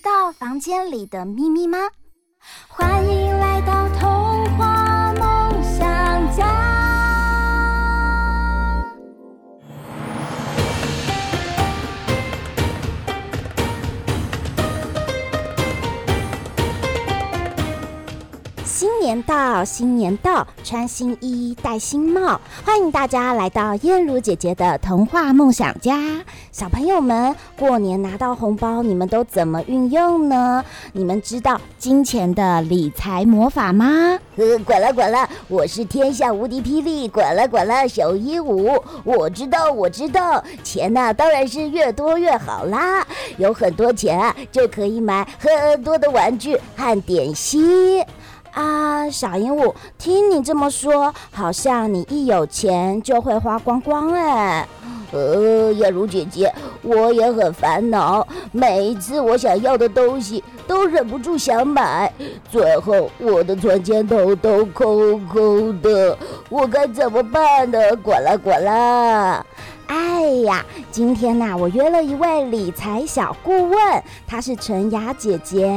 知道房间里的秘密吗？欢迎来到童话梦想家。新年到，新年到，穿新衣，戴新帽，欢迎大家来到燕如姐姐的童话梦想家。小朋友们，过年拿到红包，你们都怎么运用呢？你们知道金钱的理财魔法吗？呃，滚了滚了，我是天下无敌霹雳，滚了滚了小鹦鹉。我知道，我知道，钱呢，当然是越多越好啦。有很多钱啊，就可以买很多的玩具和点心。啊，小鹦鹉，听你这么说，好像你一有钱就会花光光哎。呃，燕如姐姐，我也很烦恼，每一次我想要的东西都忍不住想买，最后我的存钱筒都空空的，我该怎么办呢？滚了滚了。哎呀，今天呐、我约了一位理财小顾问，她是陈雅姐姐。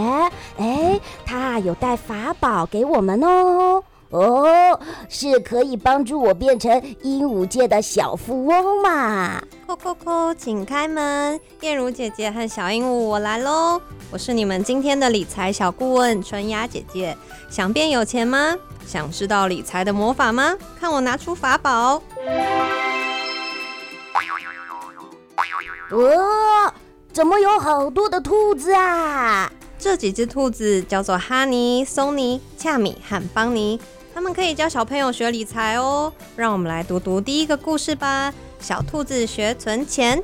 哎，她有带法宝给我们哦。哦，是可以帮助我变成鹦鹉界的小富翁嘛？扣扣扣，请开门。燕如姐姐和小鹦鹉，我来喽。我是你们今天的理财小顾问纯雅姐姐。想变有钱吗？想知道理财的魔法吗？看我拿出法宝。哦，怎么有好多的兔子啊？这几只兔子叫做哈尼、松尼、恰米和邦尼，他们可以教小朋友学理财哦。让我们来读读第一个故事吧：小兔子学存钱。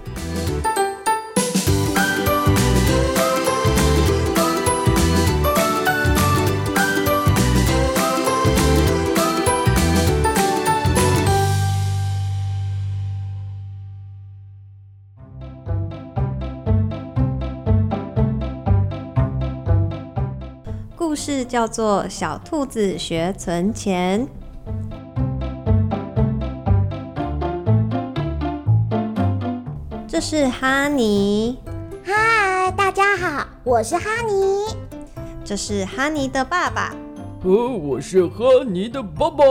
事叫做《小兔子学存钱》。这是哈尼。嗨，大家好，我是哈尼。这是哈尼的爸爸。哦，我是哈尼的爸爸。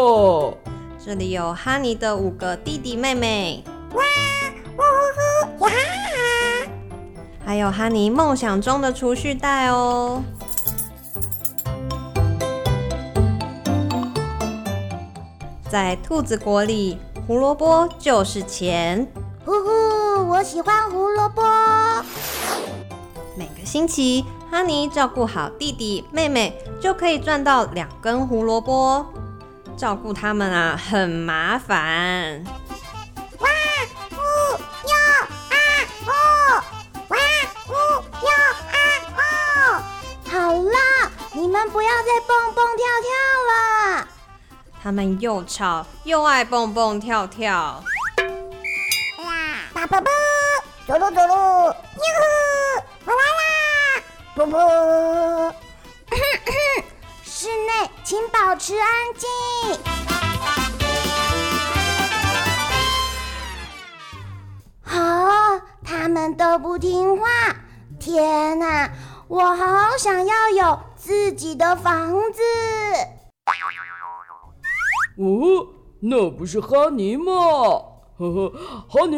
这里有哈尼的五个弟弟妹妹。哇，呜呼呼，呀！还有哈尼梦想中的储蓄袋哦。在兔子国里，胡萝卜就是钱。呼呼，我喜欢胡萝卜。每个星期，哈尼照顾好弟弟妹妹，就可以赚到两根胡萝卜。照顾他们啊，很麻烦。哇呜哟啊呜！哇呜哟啊呜！好了，你们不要再蹦蹦跳跳了。他们又吵又爱蹦蹦跳跳。哇！爸爸爸，走路走路，哟呼！我来啦！噗噗。室内请保持安静。好，他们都不听话。天哪，我好想要有自己的房子。哦，那不是哈尼吗？呵呵，哈尼，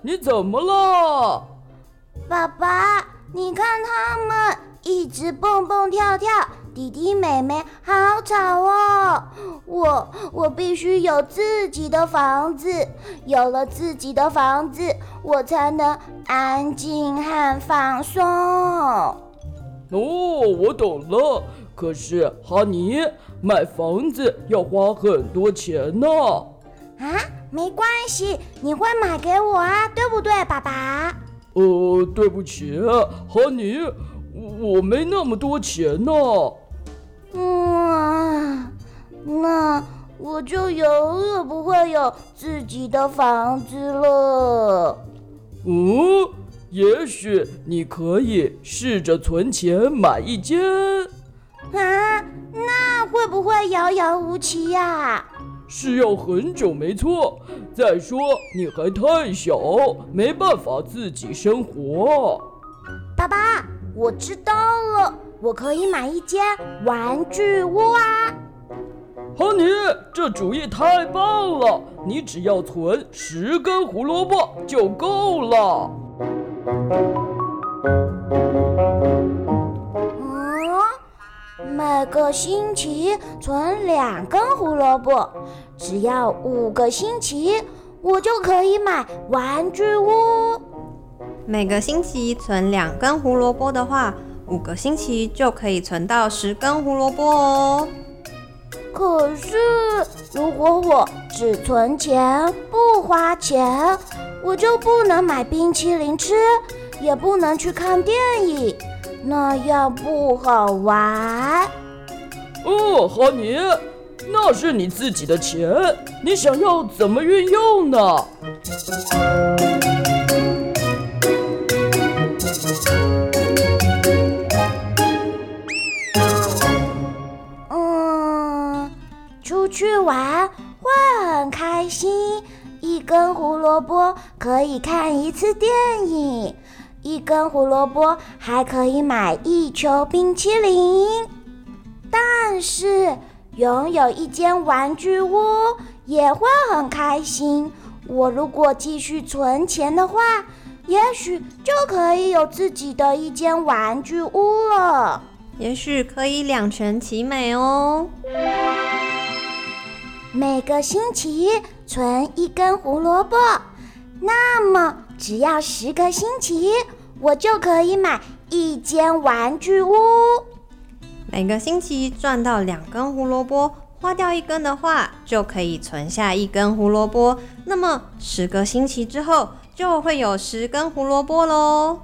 你怎么了？爸爸，你看他们一直蹦蹦跳跳，弟弟妹妹好吵哦。我我必须有自己的房子，有了自己的房子，我才能安静和放松。哦，我懂了。可是哈尼，买房子要花很多钱呢。啊，没关系，你会买给我啊，对不对，爸爸？呃，对不起，哈尼，我没那么多钱呢。嗯，那我就永远不会有自己的房子了。嗯，也许你可以试着存钱买一间。啊，那会不会遥遥无期呀？是要很久没错。再说你还太小，没办法自己生活。爸爸，我知道了，我可以买一间玩具屋啊。哈尼，这主意太棒了！你只要存十根胡萝卜就够了。每个星期存两根胡萝卜，只要五个星期，我就可以买玩具屋。每个星期存两根胡萝卜的话，五个星期就可以存到十根胡萝卜哦。可是，如果我只存钱不花钱，我就不能买冰淇淋吃，也不能去看电影。那样不好玩。哦，哈尼，那是你自己的钱，你想要怎么运用呢？嗯，出去玩会很开心，一根胡萝卜可以看一次电影。一根胡萝卜还可以买一球冰淇淋，但是拥有一间玩具屋也会很开心。我如果继续存钱的话，也许就可以有自己的一间玩具屋了。也许可以两全其美哦。每个星期存一根胡萝卜，那么。只要十个星期，我就可以买一间玩具屋。每个星期赚到两根胡萝卜，花掉一根的话，就可以存下一根胡萝卜。那么十个星期之后，就会有十根胡萝卜喽。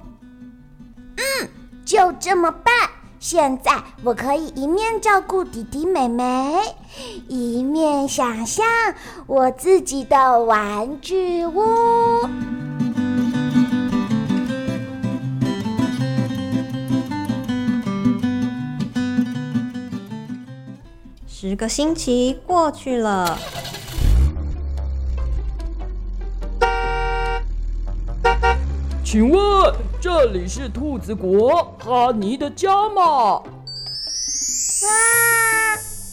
嗯，就这么办。现在我可以一面照顾弟弟妹妹，一面想象我自己的玩具屋。十个星期过去了，请问这里是兔子国哈尼的家吗？哇，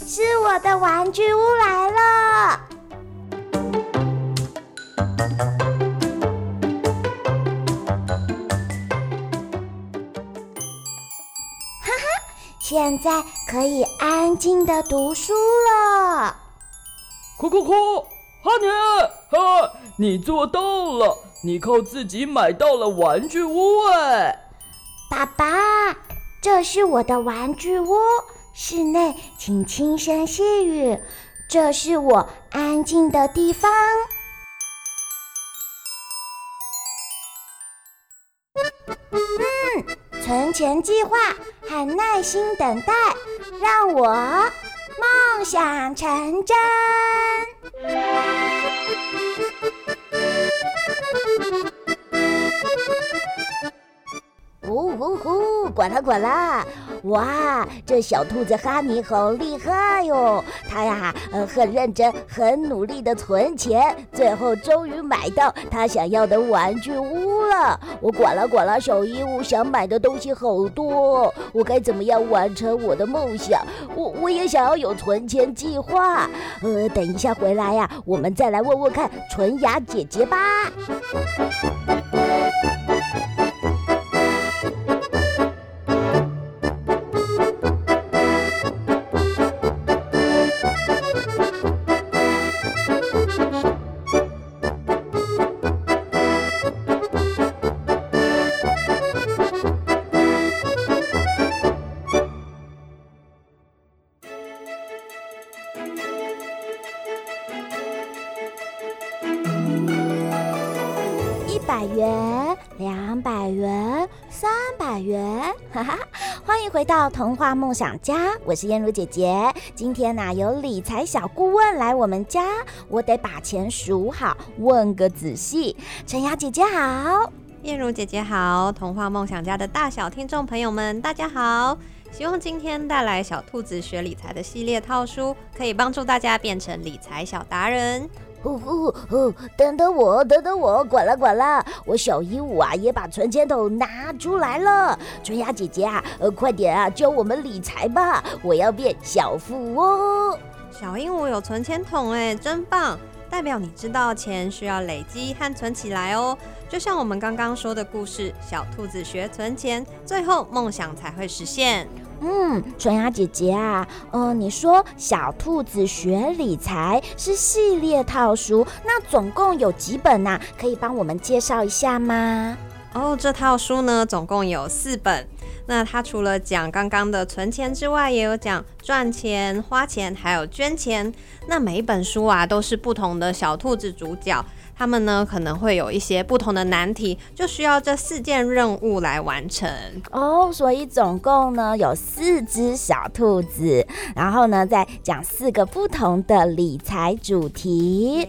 是我的玩具屋来了！现在可以安静的读书了。哭哭哭，哈尼，哈，你做到了！你靠自己买到了玩具屋哎。爸爸，这是我的玩具屋，室内请轻声细语，这是我安静的地方。存钱计划很耐心等待，让我梦想成真。呜呜呼，管他管啦！哇，这小兔子哈尼好厉害哟！它呀，呃，很认真、很努力的存钱，最后终于买到它想要的玩具屋了。我管啦管啦，小鹦鹉想买的东西好多，我该怎么样完成我的梦想？我我也想要有存钱计划。呃，等一下回来呀，我们再来问问看纯雅姐姐吧。到童话梦想家，我是燕如姐姐。今天呢、有理财小顾问来我们家，我得把钱数好，问个仔细。陈雅姐姐好，燕如姐姐好，童话梦想家的大小听众朋友们，大家好。希望今天带来小兔子学理财的系列套书，可以帮助大家变成理财小达人。呼呼呼！等等我，等等我，管了管了！我小鹦鹉啊，也把存钱筒拿出来了。春芽姐姐啊，呃，快点啊，教我们理财吧！我要变小富翁。小鹦鹉有存钱筒哎，真棒！代表你知道钱需要累积和存起来哦。就像我们刚刚说的故事，小兔子学存钱，最后梦想才会实现。嗯，纯雅姐姐啊，呃，你说小兔子学理财是系列套书，那总共有几本呢？可以帮我们介绍一下吗？哦，这套书呢，总共有四本。那它除了讲刚刚的存钱之外，也有讲赚钱、花钱，还有捐钱。那每一本书啊，都是不同的小兔子主角。他们呢，可能会有一些不同的难题，就需要这四件任务来完成哦。所以总共呢有四只小兔子，然后呢再讲四个不同的理财主题。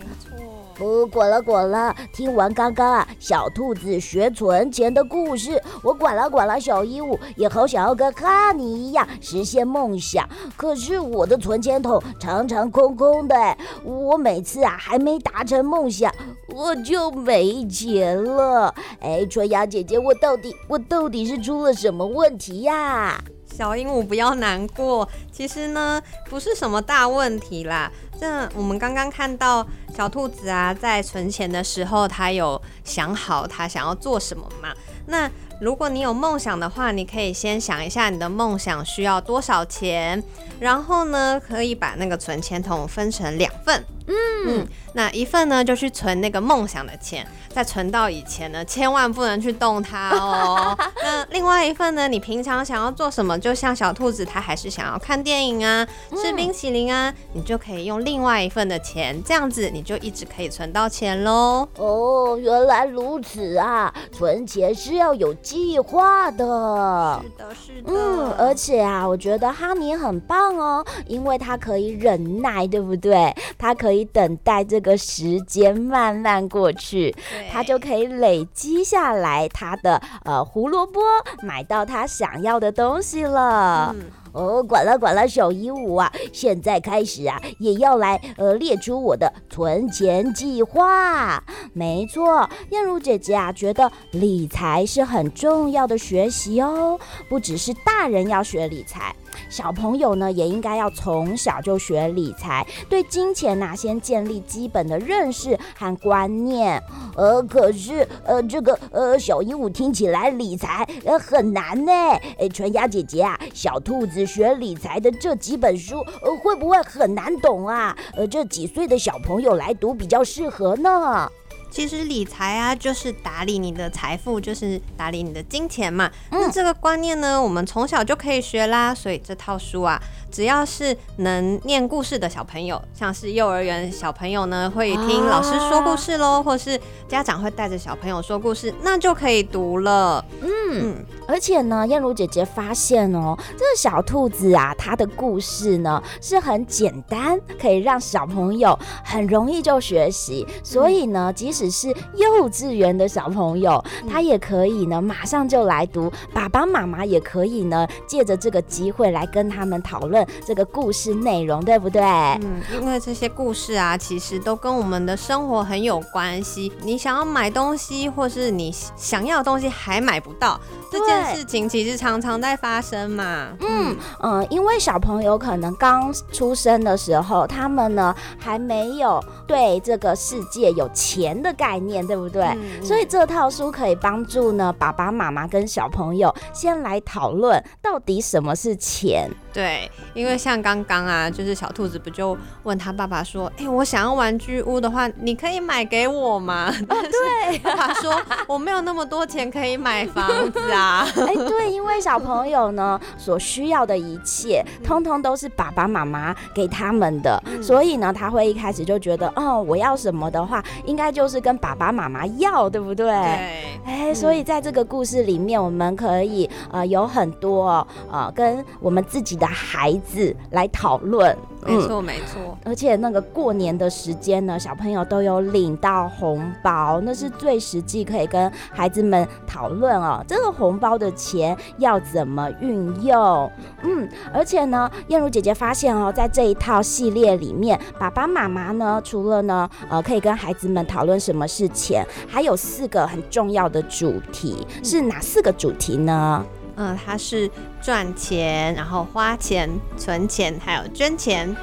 我管了管了，听完刚刚啊小兔子学存钱的故事，我管了管了，小鹦鹉也好想要跟哈尼一样实现梦想，可是我的存钱筒常常空空的，我每次啊还没达成梦想，我就没钱了。哎，春芽姐姐，我到底我到底是出了什么问题呀？小鹦鹉不要难过，其实呢不是什么大问题啦。这我们刚刚看到小兔子啊，在存钱的时候，他有想好他想要做什么嘛？那如果你有梦想的话，你可以先想一下你的梦想需要多少钱，然后呢，可以把那个存钱筒分成两份。嗯，嗯，那一份呢，就去存那个梦想的钱，在存到以前呢，千万不能去动它哦。那另外一份呢，你平常想要做什么？就像小兔子，它还是想要看电影啊，吃冰淇淋啊，嗯、你就可以用另外一份的钱，这样子你就一直可以存到钱喽。哦，原来如此啊，存钱是要有计划的。是的，是的。嗯，而且啊，我觉得哈尼很棒哦，因为他可以忍耐，对不对？他可以。可以等待这个时间慢慢过去，他就可以累积下来他的呃胡萝卜，买到他想要的东西了。嗯、哦，管了管了，小鹦鹉啊，现在开始啊，也要来呃列出我的存钱计划。没错，燕如姐姐啊，觉得理财是很重要的学习哦，不只是大人要学理财。小朋友呢，也应该要从小就学理财，对金钱呐，先建立基本的认识和观念。呃，可是呃，这个呃，小鹦鹉听起来理财呃很难呢。哎，春芽姐姐啊，小兔子学理财的这几本书，呃，会不会很难懂啊？呃，这几岁的小朋友来读比较适合呢？其实理财啊，就是打理你的财富，就是打理你的金钱嘛。嗯、那这个观念呢，我们从小就可以学啦。所以这套书啊，只要是能念故事的小朋友，像是幼儿园小朋友呢，会听老师说故事喽，啊、或是家长会带着小朋友说故事，那就可以读了。嗯，嗯，而且呢，燕如姐姐发现哦，这个小兔子啊，它的故事呢是很简单，可以让小朋友很容易就学习。所以呢，即使是幼稚园的小朋友，他也可以呢，马上就来读。爸爸妈妈也可以呢，借着这个机会来跟他们讨论这个故事内容，对不对？嗯，因为这些故事啊，其实都跟我们的生活很有关系。你想要买东西，或是你想要的东西还买不到，这件事情其实常常在发生嘛。嗯嗯，因为小朋友可能刚出生的时候，他们呢还没有对这个世界有钱的概念，对不对？嗯、所以这套书可以帮助呢爸爸妈妈跟小朋友先来讨论到底什么是钱。对，因为像刚刚啊，就是小兔子不就问他爸爸说：“哎、欸，我想要玩具屋的话，你可以买给我吗？”对，爸爸说：“我没有那么多钱可以买房子啊？哎，对，因为小朋友呢所需要的一切，通通都是爸爸妈妈给他们的，嗯、所以呢，他会一开始就觉得，哦，我要什么的话，应该就是跟爸爸妈妈要，对不对？对。哎，所以在这个故事里面，我们可以呃有很多呃跟我们自己的孩子来讨论。没错，没错。而且那个过年的时间呢，小朋友都有领到红包，那是最实际可以跟孩子们讨论哦。这个红包的钱要怎么运用？嗯，而且呢，燕如姐姐发现哦，在这一套系列里面，爸爸妈妈呢，除了呢，呃，可以跟孩子们讨论什么是钱，还有四个很重要的主题，是哪四个主题呢？嗯，它是赚钱，然后花钱、存钱，还有捐钱。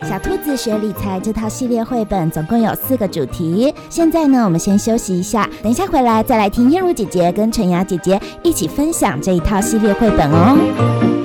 小兔子学理财这套系列绘本总共有四个主题。现在呢，我们先休息一下，等一下回来再来听燕如姐姐跟陈雅姐姐一起分享这一套系列绘本哦。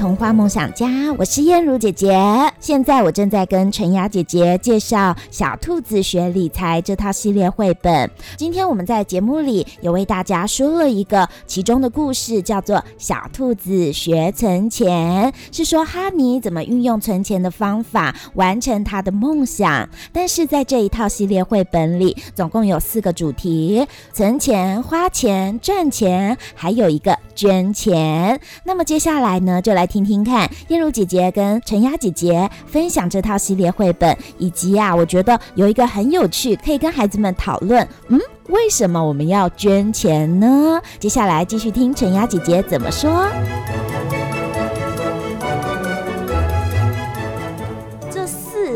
回到童话梦想家，我是燕如姐姐。现在我正在跟陈雅姐姐介绍《小兔子学理财》这套系列绘本。今天我们在节目里有为大家说了一个其中的故事，叫做《小兔子学存钱》，是说哈尼怎么运用存钱的方法完成他的梦想。但是在这一套系列绘本里，总共有四个主题：存钱、花钱、赚钱，还有一个捐钱。那么接下来呢？就来听听听看燕如姐姐跟陈雅姐姐分享这套系列绘本，以及呀、啊，我觉得有一个很有趣，可以跟孩子们讨论。嗯，为什么我们要捐钱呢？接下来继续听陈雅姐姐怎么说。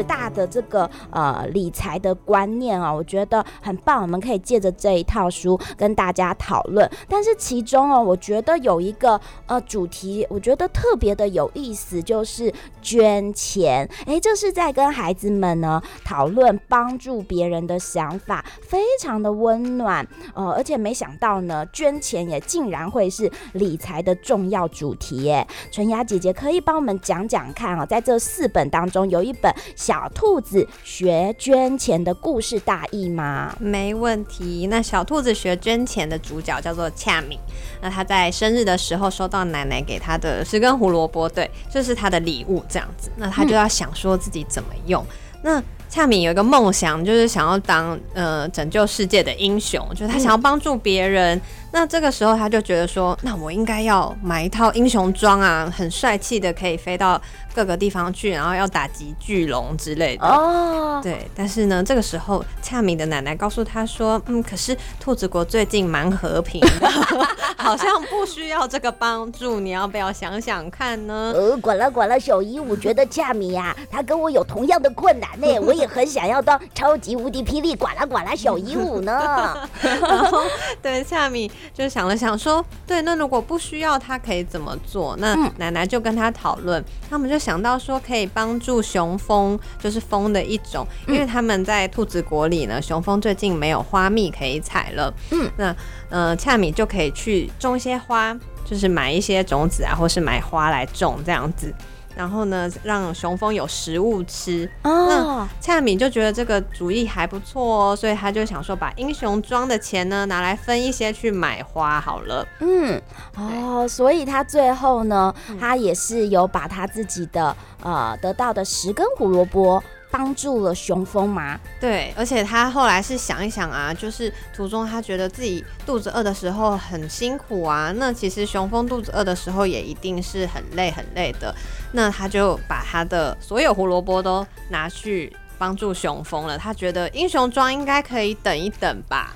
大的这个呃理财的观念啊，我觉得很棒，我们可以借着这一套书跟大家讨论。但是其中哦，我觉得有一个呃主题，我觉得特别的有意思，就是捐钱。哎，这是在跟孩子们呢讨论帮助别人的想法，非常的温暖。呃，而且没想到呢，捐钱也竟然会是理财的重要主题耶。纯雅姐姐可以帮我们讲讲看啊，在这四本当中，有一本小。小兔子学捐钱的故事大意吗？没问题。那小兔子学捐钱的主角叫做恰米。那他在生日的时候收到奶奶给他的十根胡萝卜，对，这是他的礼物，这样子。那他就要想说自己怎么用。嗯、那恰米有一个梦想，就是想要当呃拯救世界的英雄，就是他想要帮助别人。嗯那这个时候他就觉得说，那我应该要买一套英雄装啊，很帅气的，可以飞到各个地方去，然后要打击巨龙之类的。哦，对。但是呢，这个时候恰米的奶奶告诉他说，嗯，可是兔子国最近蛮和平的，好像不需要这个帮助。你要不要想想看呢？呃，管了管了，小鹦鹉，我觉得恰米呀，他跟我有同样的困难呢，我也很想要当超级无敌霹雳管了管了小鹦鹉呢。然后，对，恰米。就想了想说，对，那如果不需要他可以怎么做？那奶奶就跟他讨论，嗯、他们就想到说可以帮助雄蜂，就是蜂的一种，因为他们在兔子国里呢，雄蜂最近没有花蜜可以采了。嗯，那呃，恰米就可以去种一些花，就是买一些种子啊，或是买花来种这样子。然后呢，让雄蜂有食物吃。哦，那恰敏就觉得这个主意还不错哦，所以他就想说，把英雄装的钱呢，拿来分一些去买花好了。嗯，哦，所以他最后呢，他也是有把他自己的呃得到的十根胡萝卜。帮助了雄蜂吗？对，而且他后来是想一想啊，就是途中他觉得自己肚子饿的时候很辛苦啊，那其实雄蜂肚子饿的时候也一定是很累很累的，那他就把他的所有胡萝卜都拿去帮助雄蜂了。他觉得英雄装应该可以等一等吧。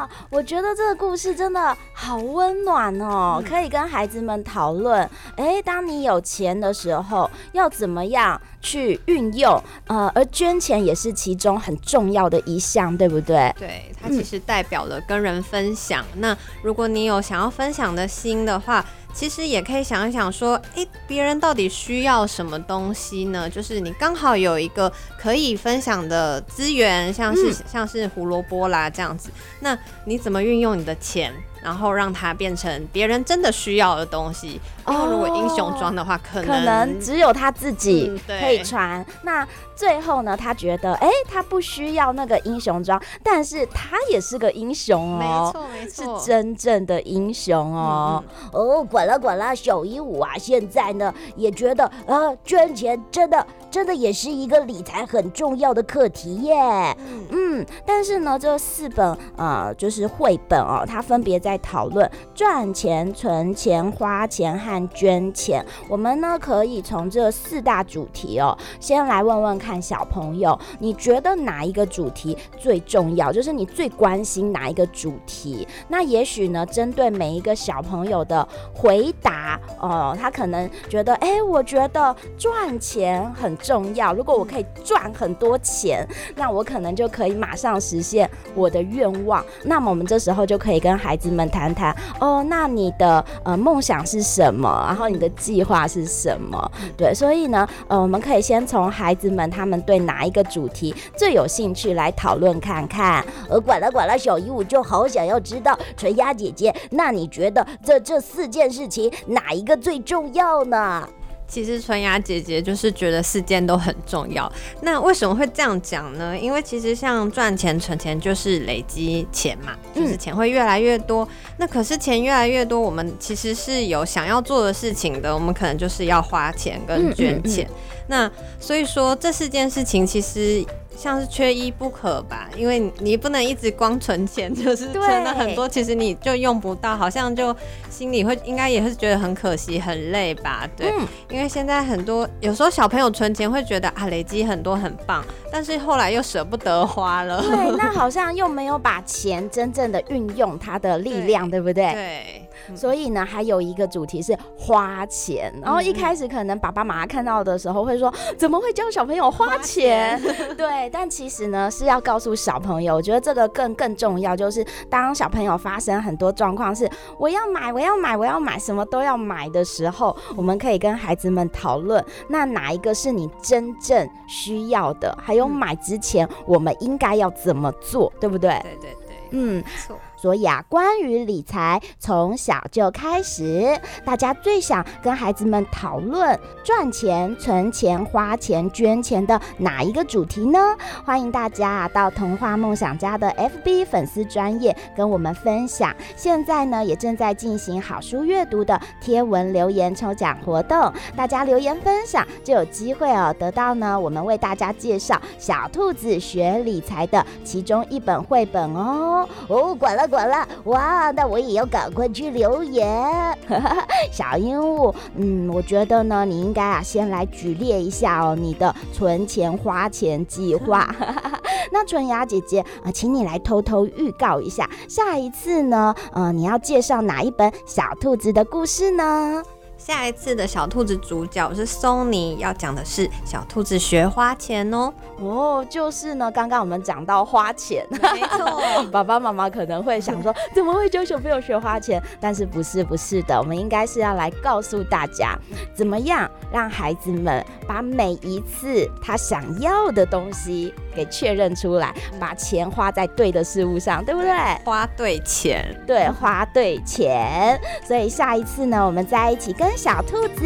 啊，我觉得这个故事真的好温暖哦，嗯、可以跟孩子们讨论。哎，当你有钱的时候，要怎么样去运用，呃，而捐钱也是其中很重要的一项，对不对？对，它其实代表了跟人分享。嗯、那如果你有想要分享的心的话，其实也可以想一想，说，诶，别人到底需要什么东西呢？就是你刚好有一个可以分享的资源，像是、嗯、像是胡萝卜啦这样子，那你怎么运用你的钱？然后让它变成别人真的需要的东西。然后如果英雄装的话，哦、可能可能只有他自己可以穿。嗯、那最后呢，他觉得，哎，他不需要那个英雄装，但是他也是个英雄哦，没错没错，是真正的英雄哦。嗯、哦，管了管了，小鹦鹉啊，现在呢也觉得，呃，捐钱真的真的也是一个理财很重要的课题耶。嗯，嗯，但是呢，这四本呃就是绘本哦，它分别。在讨论赚钱、存钱、花钱和捐钱，我们呢可以从这四大主题哦，先来问问看看小朋友，你觉得哪一个主题最重要？就是你最关心哪一个主题？那也许呢，针对每一个小朋友的回答哦，他可能觉得，哎，我觉得赚钱很重要。如果我可以赚很多钱，那我可能就可以马上实现我的愿望。那么我们这时候就可以跟孩子们。们谈谈哦，那你的呃梦想是什么？然后你的计划是什么？对，所以呢，呃，我们可以先从孩子们他他们对哪一个主题最有兴趣来讨论看看。而，管了管了，小鹦鹉就好想要知道纯鸭姐姐，那你觉得这这四件事情哪一个最重要呢？其实纯雅姐姐就是觉得四件都很重要。那为什么会这样讲呢？因为其实像赚钱、存钱就是累积钱嘛，就是钱会越来越多。那可是钱越来越多，我们其实是有想要做的事情的，我们可能就是要花钱跟捐钱。那所以说这四件事情其实。像是缺一不可吧，因为你不能一直光存钱，就是存了很多，其实你就用不到，好像就心里会应该也是觉得很可惜、很累吧？对，嗯、因为现在很多有时候小朋友存钱会觉得啊，累积很多很棒，但是后来又舍不得花了。对，那好像又没有把钱真正的运用它的力量，对，对不对？对。所以呢，还有一个主题是花钱。然后一开始可能爸爸妈妈看到的时候会说：“怎么会教小朋友花钱？”花钱 对，但其实呢是要告诉小朋友，我觉得这个更更重要，就是当小朋友发生很多状况是我要买，我要买，我要买，什么都要买的时候，我们可以跟孩子们讨论，那哪一个是你真正需要的？还有买之前我们应该要怎么做，对不对？对对对，嗯，没错。所以啊，关于理财，从小就开始，大家最想跟孩子们讨论赚钱、存钱、花钱、捐钱的哪一个主题呢？欢迎大家啊到童话梦想家的 FB 粉丝专业跟我们分享。现在呢，也正在进行好书阅读的贴文留言抽奖活动，大家留言分享就有机会哦，得到呢我们为大家介绍小兔子学理财的其中一本绘本哦。哦，管了。管了哇，那我也要赶快去留言。小鹦鹉，嗯，我觉得呢，你应该啊先来举列一下哦，你的存钱花钱计划。那纯雅姐姐啊、呃，请你来偷偷预告一下，下一次呢，呃，你要介绍哪一本小兔子的故事呢？下一次的小兔子主角是松尼，要讲的是小兔子学花钱哦。哦，就是呢，刚刚我们讲到花钱，没错。爸爸妈妈可能会想说，怎么会教小朋友学花钱？但是不是不是的，我们应该是要来告诉大家，怎么样让孩子们把每一次他想要的东西给确认出来，把钱花在对的事物上，对不对？花对钱，对，花对钱。所以下一次呢，我们在一起跟小兔子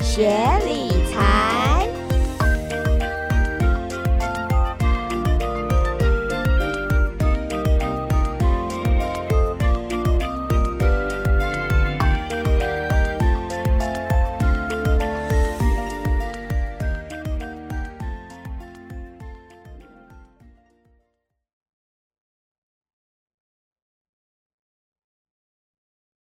学理财。